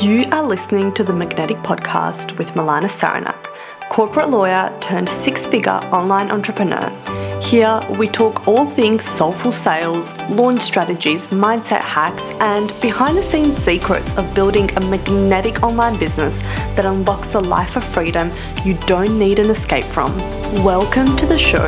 You are listening to the Magnetic Podcast with Milana Saranak, corporate lawyer turned six figure online entrepreneur. Here, we talk all things soulful sales, launch strategies, mindset hacks, and behind the scenes secrets of building a magnetic online business that unlocks a life of freedom you don't need an escape from. Welcome to the show.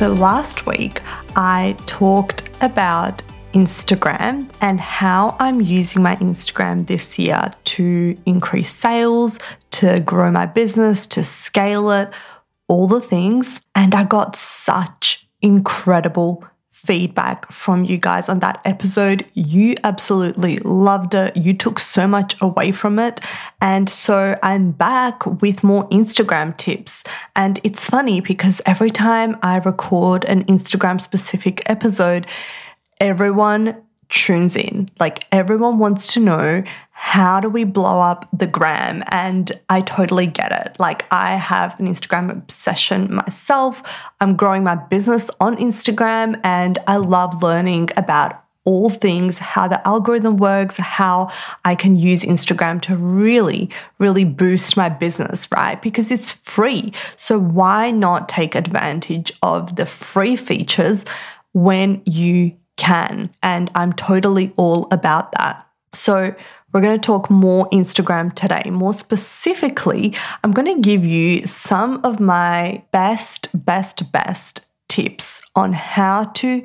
So, last week I talked about Instagram and how I'm using my Instagram this year to increase sales, to grow my business, to scale it, all the things. And I got such incredible feedback from you guys on that episode. You absolutely loved it. You took so much away from it. And so I'm back with more Instagram tips. And it's funny because every time I record an Instagram specific episode, everyone tunes in. Like everyone wants to know how do we blow up the gram? And I totally get it. Like, I have an Instagram obsession myself. I'm growing my business on Instagram and I love learning about all things how the algorithm works, how I can use Instagram to really, really boost my business, right? Because it's free. So, why not take advantage of the free features when you can? And I'm totally all about that. So, we're going to talk more Instagram today. More specifically, I'm going to give you some of my best, best, best tips on how to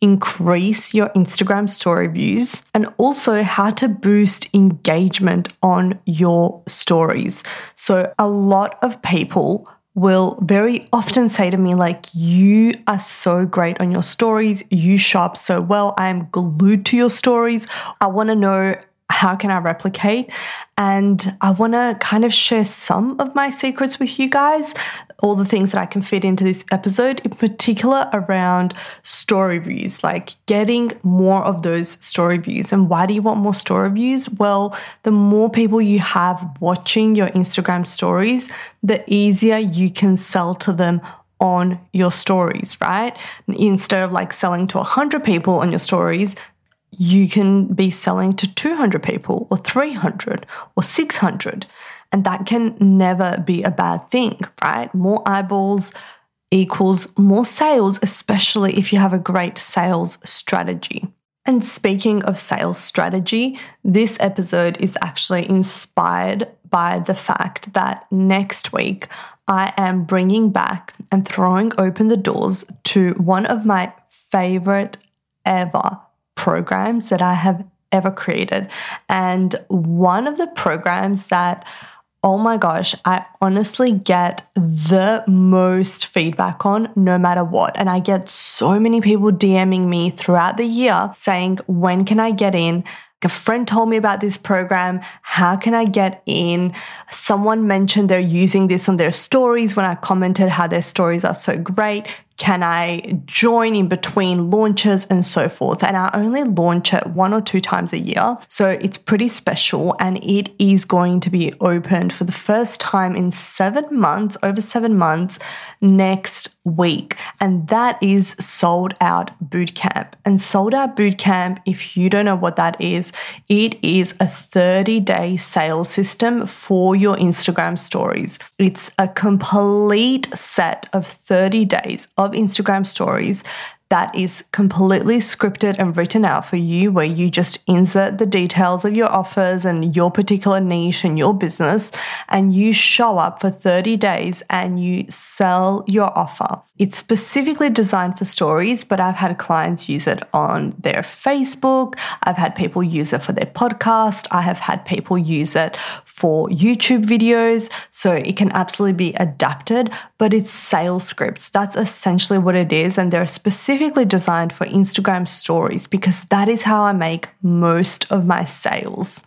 increase your Instagram story views and also how to boost engagement on your stories. So, a lot of people will very often say to me, like, you are so great on your stories. You show up so well. I am glued to your stories. I want to know how can I replicate? And I want to kind of share some of my secrets with you guys, all the things that I can fit into this episode, in particular around story views, like getting more of those story views. And why do you want more story views? Well, the more people you have watching your Instagram stories, the easier you can sell to them on your stories, right? Instead of like selling to 100 people on your stories, you can be selling to 200 people or 300 or 600. And that can never be a bad thing, right? More eyeballs equals more sales, especially if you have a great sales strategy. And speaking of sales strategy, this episode is actually inspired by the fact that next week I am bringing back and throwing open the doors to one of my favorite ever programs that I have ever created. And one of the programs that oh my gosh, I honestly get the most feedback on no matter what. And I get so many people DMing me throughout the year saying, when can I get in? A friend told me about this program. How can I get in? Someone mentioned they're using this on their stories when I commented how their stories are so great. Can I join in between launches and so forth? And I only launch it one or two times a year. So it's pretty special and it is going to be opened for the first time in seven months, over seven months next week. And that is Sold Out Bootcamp. And Sold Out Bootcamp, if you don't know what that is, it is a 30 day sales system for your Instagram stories. It's a complete set of 30 days of Instagram stories that is completely scripted and written out for you, where you just insert the details of your offers and your particular niche and your business, and you show up for 30 days and you sell your offer. It's specifically designed for stories, but I've had clients use it on their Facebook. I've had people use it for their podcast. I have had people use it for YouTube videos. So it can absolutely be adapted, but it's sales scripts. That's essentially what it is. And they're specifically designed for Instagram stories because that is how I make most of my sales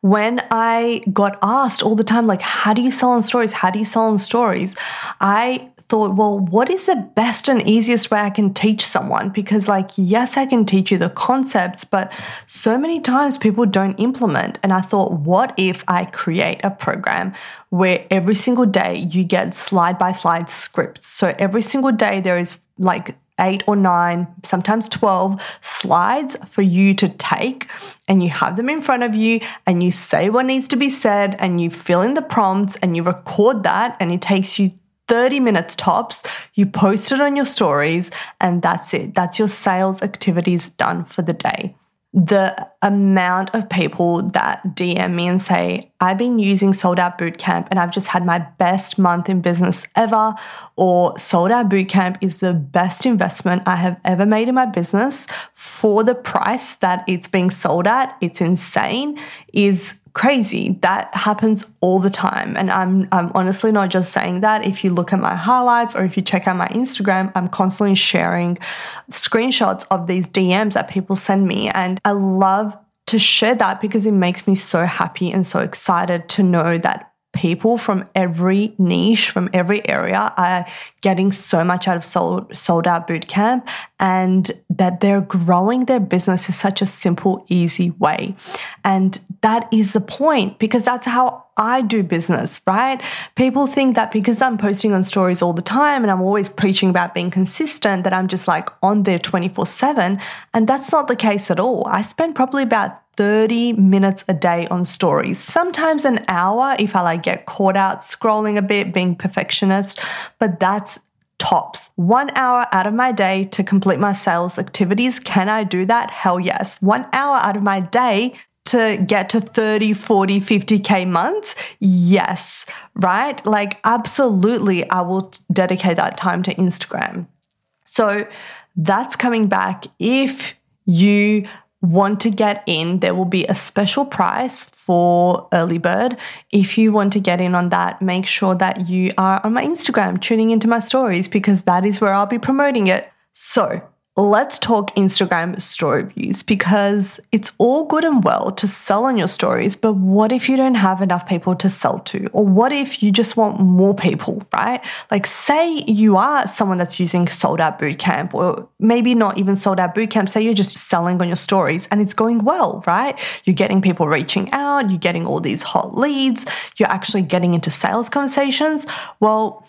when I got asked all the time, like, how do you sell on stories? How do you sell on stories? I thought, well, what is the best and easiest way I can teach someone? Because, like, yes, I can teach you the concepts, but so many times people don't implement. And I thought, what if I create a program where every single day you get slide by slide scripts? So every single day there is like eight or nine, sometimes 12 slides for you to take and you have them in front of you and you say what needs to be said and you fill in the prompts and you record that and it takes you 30 minutes tops. You post it on your stories and that's it. That's your sales activities done for the day the amount of people that DM me and say, I've been using Sold Out Bootcamp and I've just had my best month in business ever, or Sold Out Bootcamp is the best investment I have ever made in my business for the price that it's being sold at. It's insane, is crazy. That happens all the time. And I'm I'm honestly not just saying that. If you look at my highlights or if you check out my Instagram, I'm constantly sharing screenshots of these DMs that people send me. And I love to share that because it makes me so happy and so excited to know that people from every niche, from every area are getting so much out of sold, sold out bootcamp and that they're growing their business in such a simple, easy way. And that is the point because that's how I do business, right? People think that because I'm posting on stories all the time and I'm always preaching about being consistent, that I'm just like on there 24 7. And that's not the case at all. I spend probably about 30 minutes a day on stories, sometimes an hour if I like get caught out scrolling a bit, being perfectionist, but that's tops. One hour out of my day to complete my sales activities. Can I do that? Hell yes. One hour out of my day to get to 30, 40, 50K months? Yes, right? Like, absolutely, I will dedicate that time to Instagram. So that's coming back. If you want to get in, there will be a special price for early bird. If you want to get in on that, make sure that you are on my Instagram tuning into my stories because that is where I'll be promoting it. So, Let's talk Instagram story views because it's all good and well to sell on your stories, but what if you don't have enough people to sell to? Or what if you just want more people, right? Like, say you are someone that's using sold out bootcamp, or maybe not even sold out bootcamp, say you're just selling on your stories and it's going well, right? You're getting people reaching out, you're getting all these hot leads, you're actually getting into sales conversations. Well,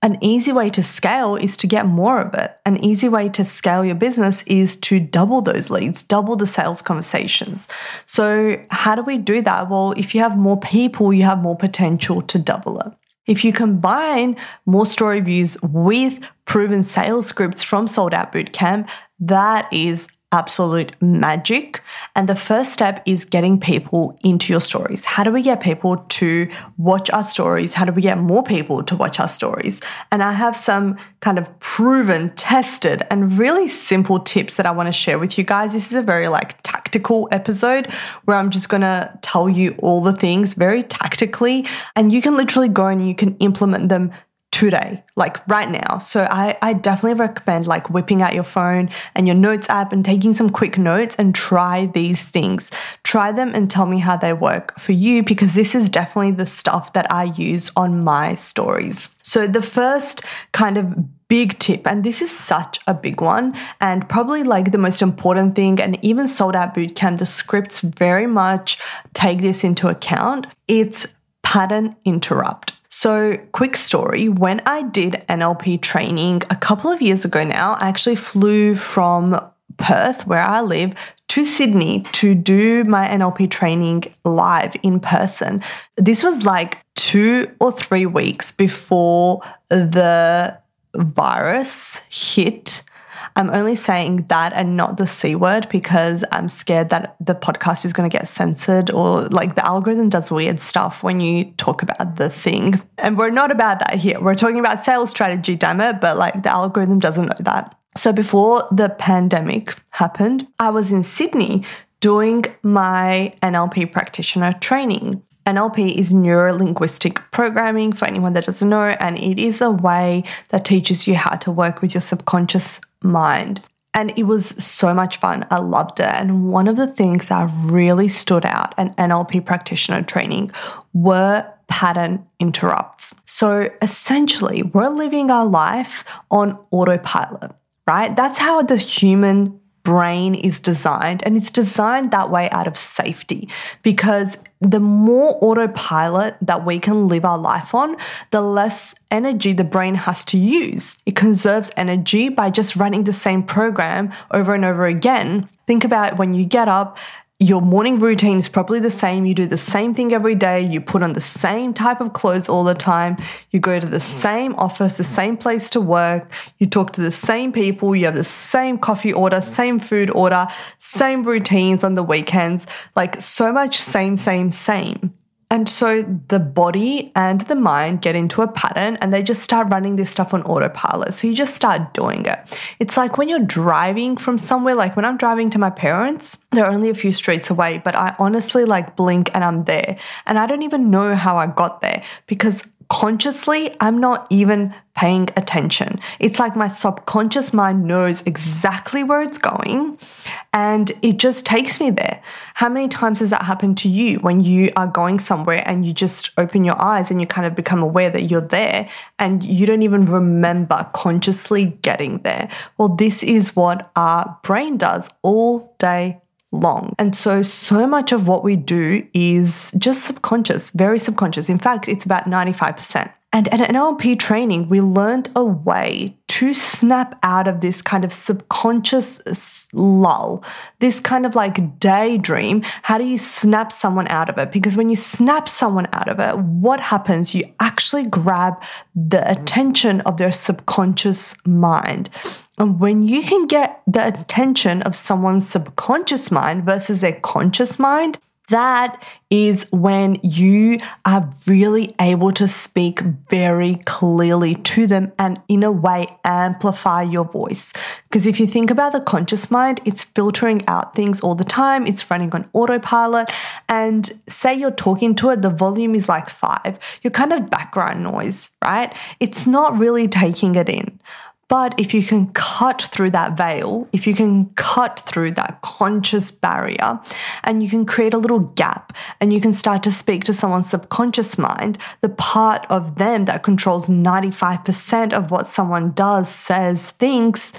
an easy way to scale is to get more of it. An easy way to scale your business is to double those leads, double the sales conversations. So, how do we do that? Well, if you have more people, you have more potential to double it. If you combine more story views with proven sales scripts from Sold Out Bootcamp, that is absolute magic. And the first step is getting people into your stories. How do we get people to watch our stories? How do we get more people to watch our stories? And I have some kind of proven, tested, and really simple tips that I want to share with you guys. This is a very like tactical episode where I'm just going to tell you all the things very tactically and you can literally go and you can implement them today, like right now. So I, I definitely recommend like whipping out your phone and your notes app and taking some quick notes and try these things. Try them and tell me how they work for you because this is definitely the stuff that I use on my stories. So the first kind of big tip, and this is such a big one, and probably like the most important thing, and even sold out bootcamp, the scripts very much take this into account. It's pattern interrupt. So, quick story when I did NLP training a couple of years ago now, I actually flew from Perth, where I live, to Sydney to do my NLP training live in person. This was like two or three weeks before the virus hit I'm only saying that and not the C word because I'm scared that the podcast is going to get censored or like the algorithm does weird stuff when you talk about the thing. And we're not about that here. We're talking about sales strategy, damn it. But like the algorithm doesn't know that. So before the pandemic happened, I was in Sydney doing my NLP practitioner training. NLP is neuro linguistic programming for anyone that doesn't know, and it is a way that teaches you how to work with your subconscious mind. And it was so much fun. I loved it. And one of the things that really stood out at NLP practitioner training were pattern interrupts. So essentially, we're living our life on autopilot, right? That's how the human brain is designed, and it's designed that way out of safety because the more autopilot that we can live our life on, the less energy the brain has to use. It conserves energy by just running the same program over and over again. Think about when you get up your morning routine is probably the same. You do the same thing every day. You put on the same type of clothes all the time. You go to the mm. same office, the same place to work. You talk to the same people. You have the same coffee order, same food order, same routines on the weekends. Like so much same, same, same. And so the body and the mind get into a pattern and they just start running this stuff on autopilot. So you just start doing it. It's like when you're driving from somewhere, like when I'm driving to my parents, they're only a few streets away, but I honestly like blink and I'm there. And I don't even know how I got there because consciously, I'm not even paying attention. It's like my subconscious mind knows exactly where it's going and it just takes me there. How many times has that happened to you when you are going somewhere and you just open your eyes and you kind of become aware that you're there and you don't even remember consciously getting there? Well, this is what our brain does all day long. And so, so much of what we do is just subconscious, very subconscious. In fact, it's about 95%. And at an NLP training, we learned a way to snap out of this kind of subconscious lull, this kind of like daydream. How do you snap someone out of it? Because when you snap someone out of it, what happens? You actually grab the attention of their subconscious mind. And when you can get the attention of someone's subconscious mind versus their conscious mind, that is when you are really able to speak very clearly to them and, in a way, amplify your voice. Because if you think about the conscious mind, it's filtering out things all the time, it's running on autopilot. And say you're talking to it, the volume is like five, you're kind of background noise, right? It's not really taking it in. But if you can cut through that veil, if you can cut through that conscious barrier and you can create a little gap and you can start to speak to someone's subconscious mind, the part of them that controls 95% of what someone does, says, thinks,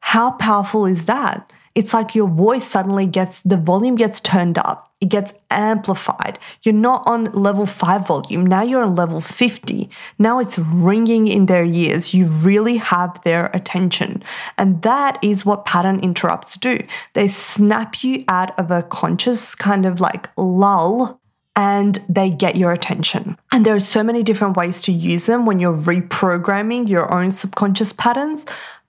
how powerful is that? It's like your voice suddenly gets, the volume gets turned up, it gets amplified. You're not on level five volume. Now you're on level 50. Now it's ringing in their ears. You really have their attention. And that is what pattern interrupts do. They snap you out of a conscious kind of like lull and they get your attention. And there are so many different ways to use them when you're reprogramming your own subconscious patterns.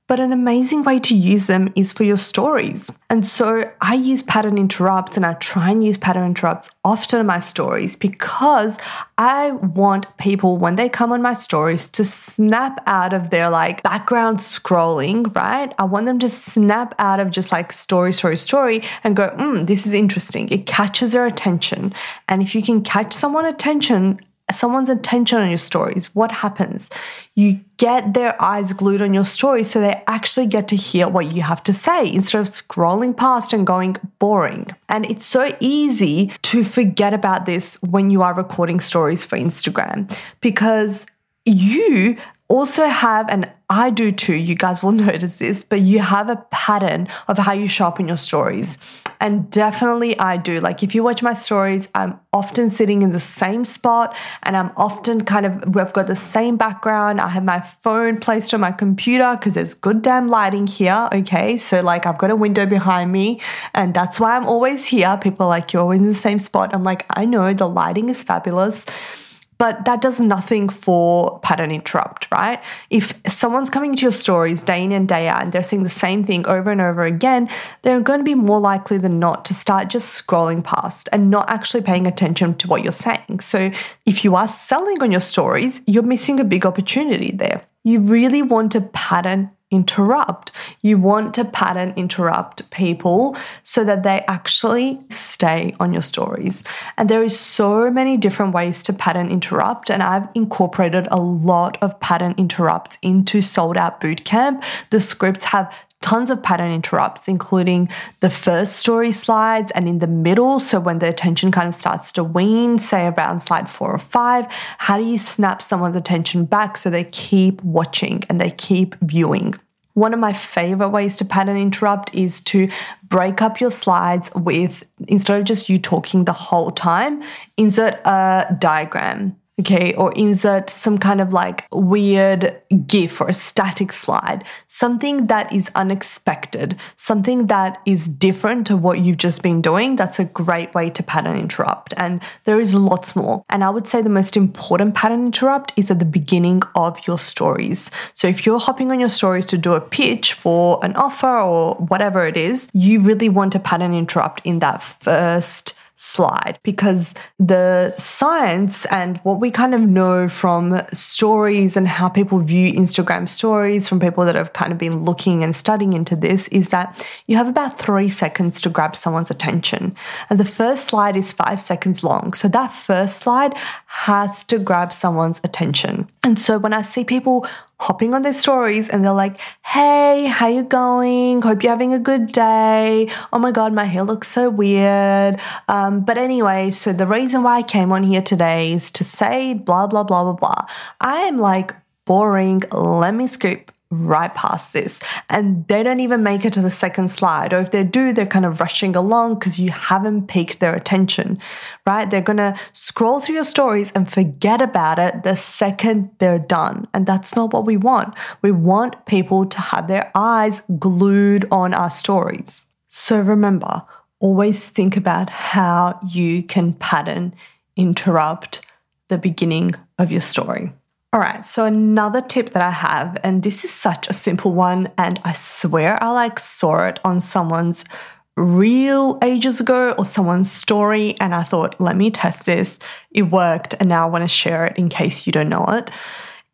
But an amazing way to use them is for your stories. And so I use pattern interrupts and I try and use pattern interrupts often in my stories because I want people, when they come on my stories, to snap out of their like background scrolling, right? I want them to snap out of just like story, story, story and go, hmm, this is interesting. It catches their attention. And if you can catch someone's attention someone's attention on your stories, what happens? You get their eyes glued on your story so they actually get to hear what you have to say instead of scrolling past and going boring. And it's so easy to forget about this when you are recording stories for Instagram because you also have, and I do too, you guys will notice this, but you have a pattern of how you show up in your stories. And definitely I do. Like if you watch my stories, I'm often sitting in the same spot and I'm often kind of, we've got the same background. I have my phone placed on my computer because there's good damn lighting here. Okay. So like I've got a window behind me and that's why I'm always here. People like, you're always in the same spot. I'm like, I know the lighting is fabulous. But that does nothing for pattern interrupt, right? If someone's coming to your stories day in and day out and they're seeing the same thing over and over again, they're going to be more likely than not to start just scrolling past and not actually paying attention to what you're saying. So if you are selling on your stories, you're missing a big opportunity there. You really want to pattern interrupt. You want to pattern interrupt people so that they actually stay on your stories. And there is so many different ways to pattern interrupt and I've incorporated a lot of pattern interrupts into Sold Out Bootcamp. The scripts have tons of pattern interrupts, including the first story slides and in the middle. So when the attention kind of starts to wean, say around slide four or five, how do you snap someone's attention back so they keep watching and they keep viewing? One of my favorite ways to pattern interrupt is to break up your slides with, instead of just you talking the whole time, insert a diagram okay, or insert some kind of like weird GIF or a static slide, something that is unexpected, something that is different to what you've just been doing. That's a great way to pattern interrupt. And there is lots more. And I would say the most important pattern interrupt is at the beginning of your stories. So if you're hopping on your stories to do a pitch for an offer or whatever it is, you really want to pattern interrupt in that first slide because the science and what we kind of know from stories and how people view Instagram stories from people that have kind of been looking and studying into this is that you have about three seconds to grab someone's attention. And the first slide is five seconds long. So that first slide has to grab someone's attention. And so when I see people hopping on their stories and they're like, "Hey, how you going? Hope you're having a good day. Oh my god, my hair looks so weird." Um, Um, but anyway, so the reason why I came on here today is to say blah blah blah blah blah. I am like boring. Let me skip right past this. And they don't even make it to the second slide. Or if they do they're kind of rushing along because you haven't piqued their attention right? They're to scroll through your stories and forget about it the second they're done. And that's not what we want. We want people to have their eyes glued on our stories. So remember always think about how you can pattern interrupt the beginning of your story all right, so another tip that I have, and this is such a simple one, and I swear I like saw it on someone's reel ages ago or someone's story, and I thought, let me test this. It worked, and now I want to share it in case you don't know it.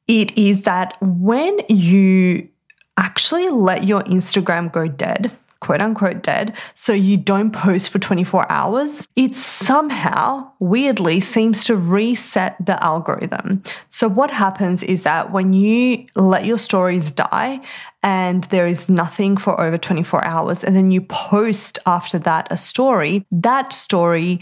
It is that when you actually let your Instagram go dead, quote unquote dead, so you don't post for 24 hours, it somehow weirdly seems to reset the algorithm. So, what happens is that when you let your stories die and there is nothing for over 24 hours, and then you post after that a story, that story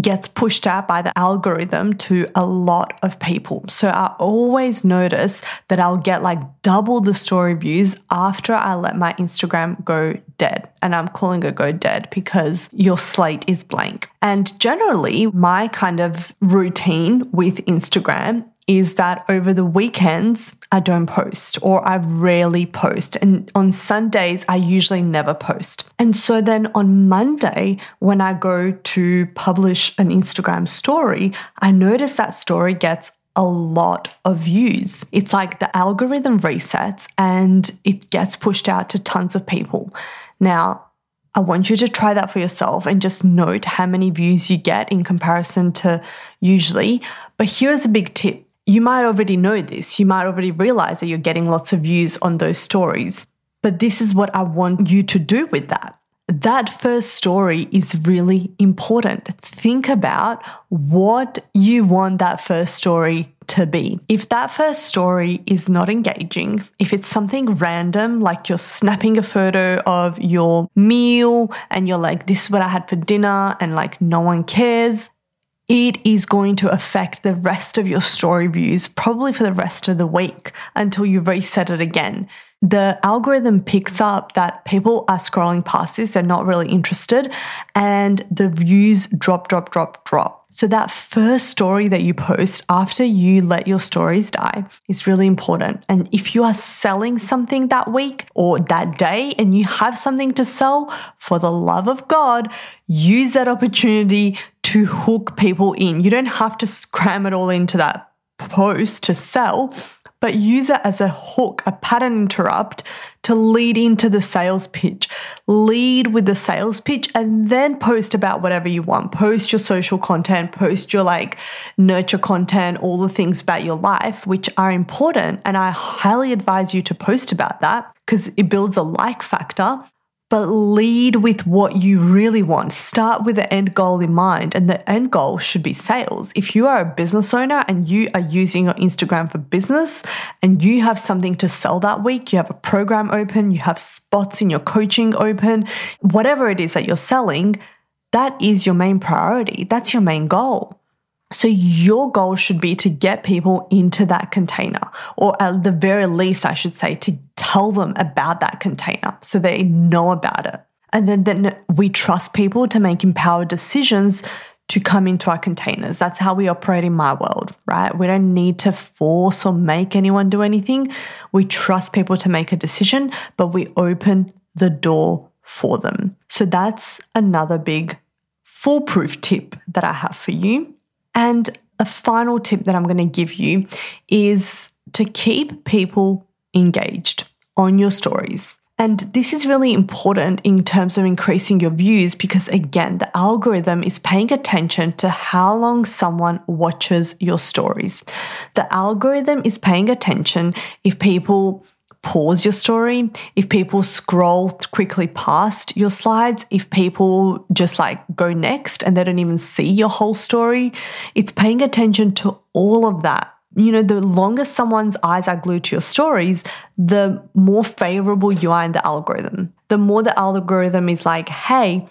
gets pushed out by the algorithm to a lot of people. So I always notice that I'll get like double the story views after I let my Instagram go dead. And I'm calling it go dead because your slate is blank. And generally, my kind of routine with Instagram is that over the weekends, I don't post or I rarely post. And on Sundays, I usually never post. And so then on Monday, when I go to publish an Instagram story, I notice that story gets a lot of views. It's like the algorithm resets and it gets pushed out to tons of people. Now, I want you to try that for yourself and just note how many views you get in comparison to usually. But here's a big tip you might already know this. You might already realize that you're getting lots of views on those stories. But this is what I want you to do with that. That first story is really important. Think about what you want that first story to be. If that first story is not engaging, if it's something random, like you're snapping a photo of your meal and you're like, this is what I had for dinner, and like no one cares, it is going to affect the rest of your story views, probably for the rest of the week until you reset it again. The algorithm picks up that people are scrolling past this, they're not really interested, and the views drop, drop, drop, drop. So, that first story that you post after you let your stories die is really important. And if you are selling something that week or that day and you have something to sell, for the love of God, use that opportunity to hook people in. You don't have to scram it all into that post to sell, but use it as a hook, a pattern interrupt to lead into the sales pitch. Lead with the sales pitch and then post about whatever you want. Post your social content, post your like nurture content, all the things about your life, which are important. And I highly advise you to post about that because it builds a like factor but lead with what you really want. Start with the end goal in mind, and the end goal should be sales. If you are a business owner and you are using your Instagram for business and you have something to sell that week, you have a program open, you have spots in your coaching open, whatever it is that you're selling, that is your main priority. That's your main goal. So your goal should be to get people into that container, or at the very least, I should say, to tell them about that container so they know about it. And then, then we trust people to make empowered decisions to come into our containers. That's how we operate in my world, right? We don't need to force or make anyone do anything. We trust people to make a decision, but we open the door for them. So that's another big foolproof tip that I have for you. And a final tip that I'm going to give you is to keep people engaged on your stories. And this is really important in terms of increasing your views because, again, the algorithm is paying attention to how long someone watches your stories. The algorithm is paying attention if people pause your story, if people scroll quickly past your slides, if people just like go next and they don't even see your whole story. It's paying attention to all of that you know, the longer someone's eyes are glued to your stories, the more favorable you are in the algorithm. The more the algorithm is like, hey,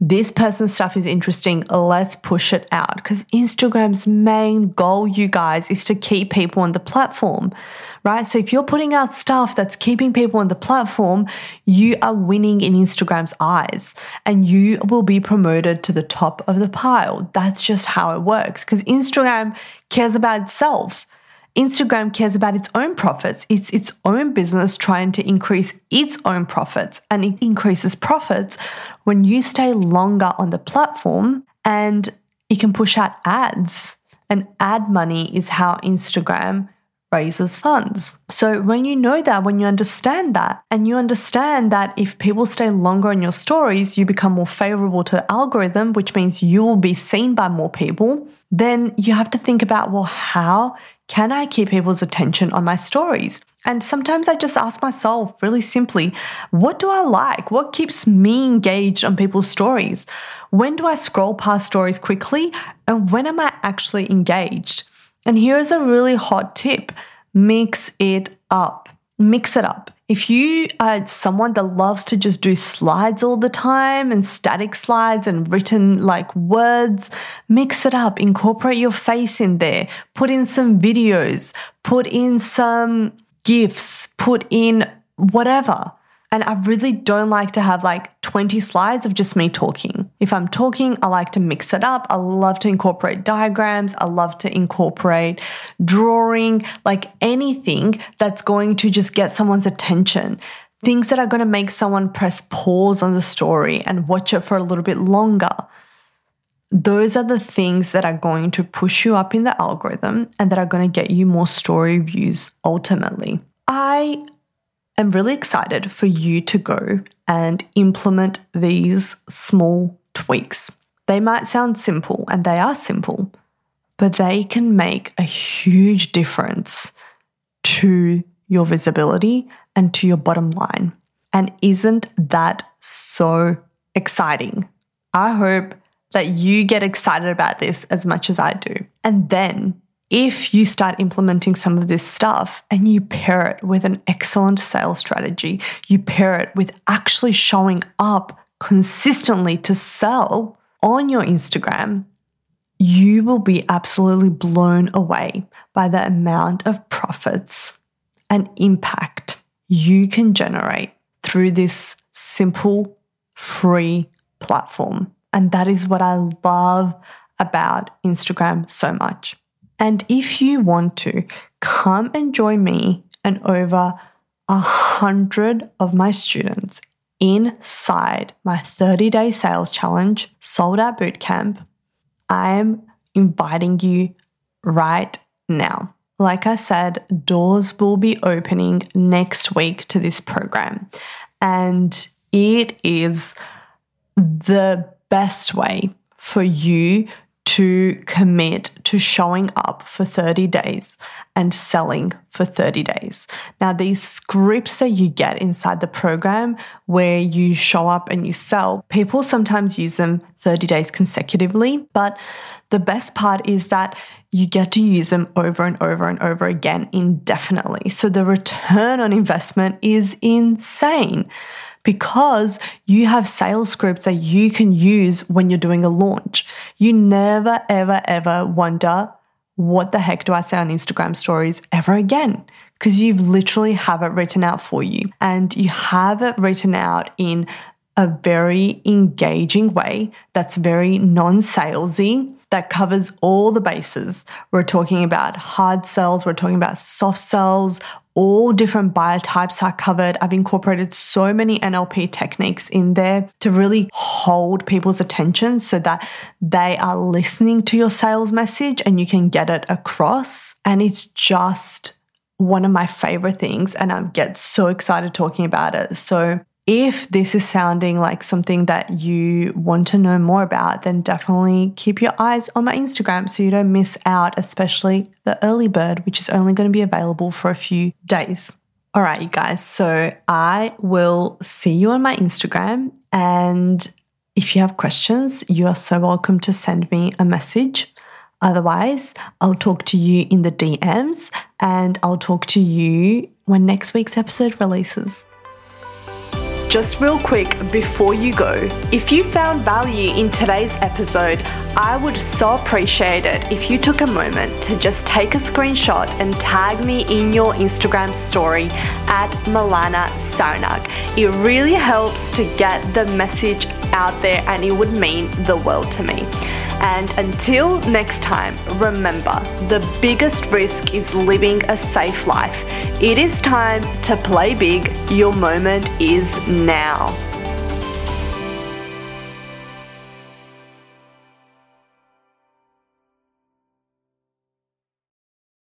this person's stuff is interesting. Let's push it out. Because Instagram's main goal, you guys, is to keep people on the platform, right? So if you're putting out stuff that's keeping people on the platform, you are winning in Instagram's eyes and you will be promoted to the top of the pile. That's just how it works. Because Instagram cares about itself. Instagram cares about its own profits. It's its own business trying to increase its own profits, and it increases profits when you stay longer on the platform and it can push out ads. And ad money is how Instagram raises funds. So when you know that, when you understand that, and you understand that if people stay longer on your stories, you become more favorable to the algorithm, which means you will be seen by more people, then you have to think about, well, how can I keep people's attention on my stories? And sometimes I just ask myself really simply, what do I like? What keeps me engaged on people's stories? When do I scroll past stories quickly? And when am I actually engaged? And here's a really hot tip mix it up. Mix it up. If you are someone that loves to just do slides all the time and static slides and written like words, mix it up. Incorporate your face in there. Put in some videos. Put in some GIFs. Put in whatever. And I really don't like to have like 20 slides of just me talking. If I'm talking, I like to mix it up. I love to incorporate diagrams. I love to incorporate drawing, like anything that's going to just get someone's attention. Things that are going to make someone press pause on the story and watch it for a little bit longer. Those are the things that are going to push you up in the algorithm and that are going to get you more story views ultimately. I am really excited for you to go and implement these small tweaks. They might sound simple, and they are simple, but they can make a huge difference to your visibility and to your bottom line. And isn't that so exciting? I hope that you get excited about this as much as I do. And then if you start implementing some of this stuff and you pair it with an excellent sales strategy, you pair it with actually showing up consistently to sell on your Instagram, you will be absolutely blown away by the amount of profits and impact you can generate through this simple, free platform. And that is what I love about Instagram so much. And if you want to, come and join me and over a hundred of my students inside my 30 day sales challenge, sold out bootcamp. I am inviting you right now. Like I said, doors will be opening next week to this program. And it is the best way for you to commit to showing up for 30 days and selling for 30 days. Now, these scripts that you get inside the program where you show up and you sell, people sometimes use them 30 days consecutively, but the best part is that you get to use them over and over and over again indefinitely. So the return on investment is insane because you have sales scripts that you can use when you're doing a launch. You never, ever, ever wonder, what the heck do I say on Instagram stories ever again? Because you've literally have it written out for you and you have it written out in a very engaging way that's very non salesy that covers all the bases. We're talking about hard sells, we're talking about soft sells, all different buyer types are covered. I've incorporated so many NLP techniques in there to really hold people's attention so that they are listening to your sales message and you can get it across. And it's just one of my favorite things. And I get so excited talking about it. So if this is sounding like something that you want to know more about, then definitely keep your eyes on my Instagram so you don't miss out, especially the early bird, which is only going to be available for a few days. All right, you guys. So I will see you on my Instagram. And if you have questions, you are so welcome to send me a message. Otherwise, I'll talk to you in the DMs and I'll talk to you when next week's episode releases. Just real quick before you go, if you found value in today's episode, I would so appreciate it if you took a moment to just take a screenshot and tag me in your Instagram story at Milana Sarnak. It really helps to get the message out there and it would mean the world to me. And until next time, remember the biggest risk is living a safe life. It is time to play big. Your moment is now.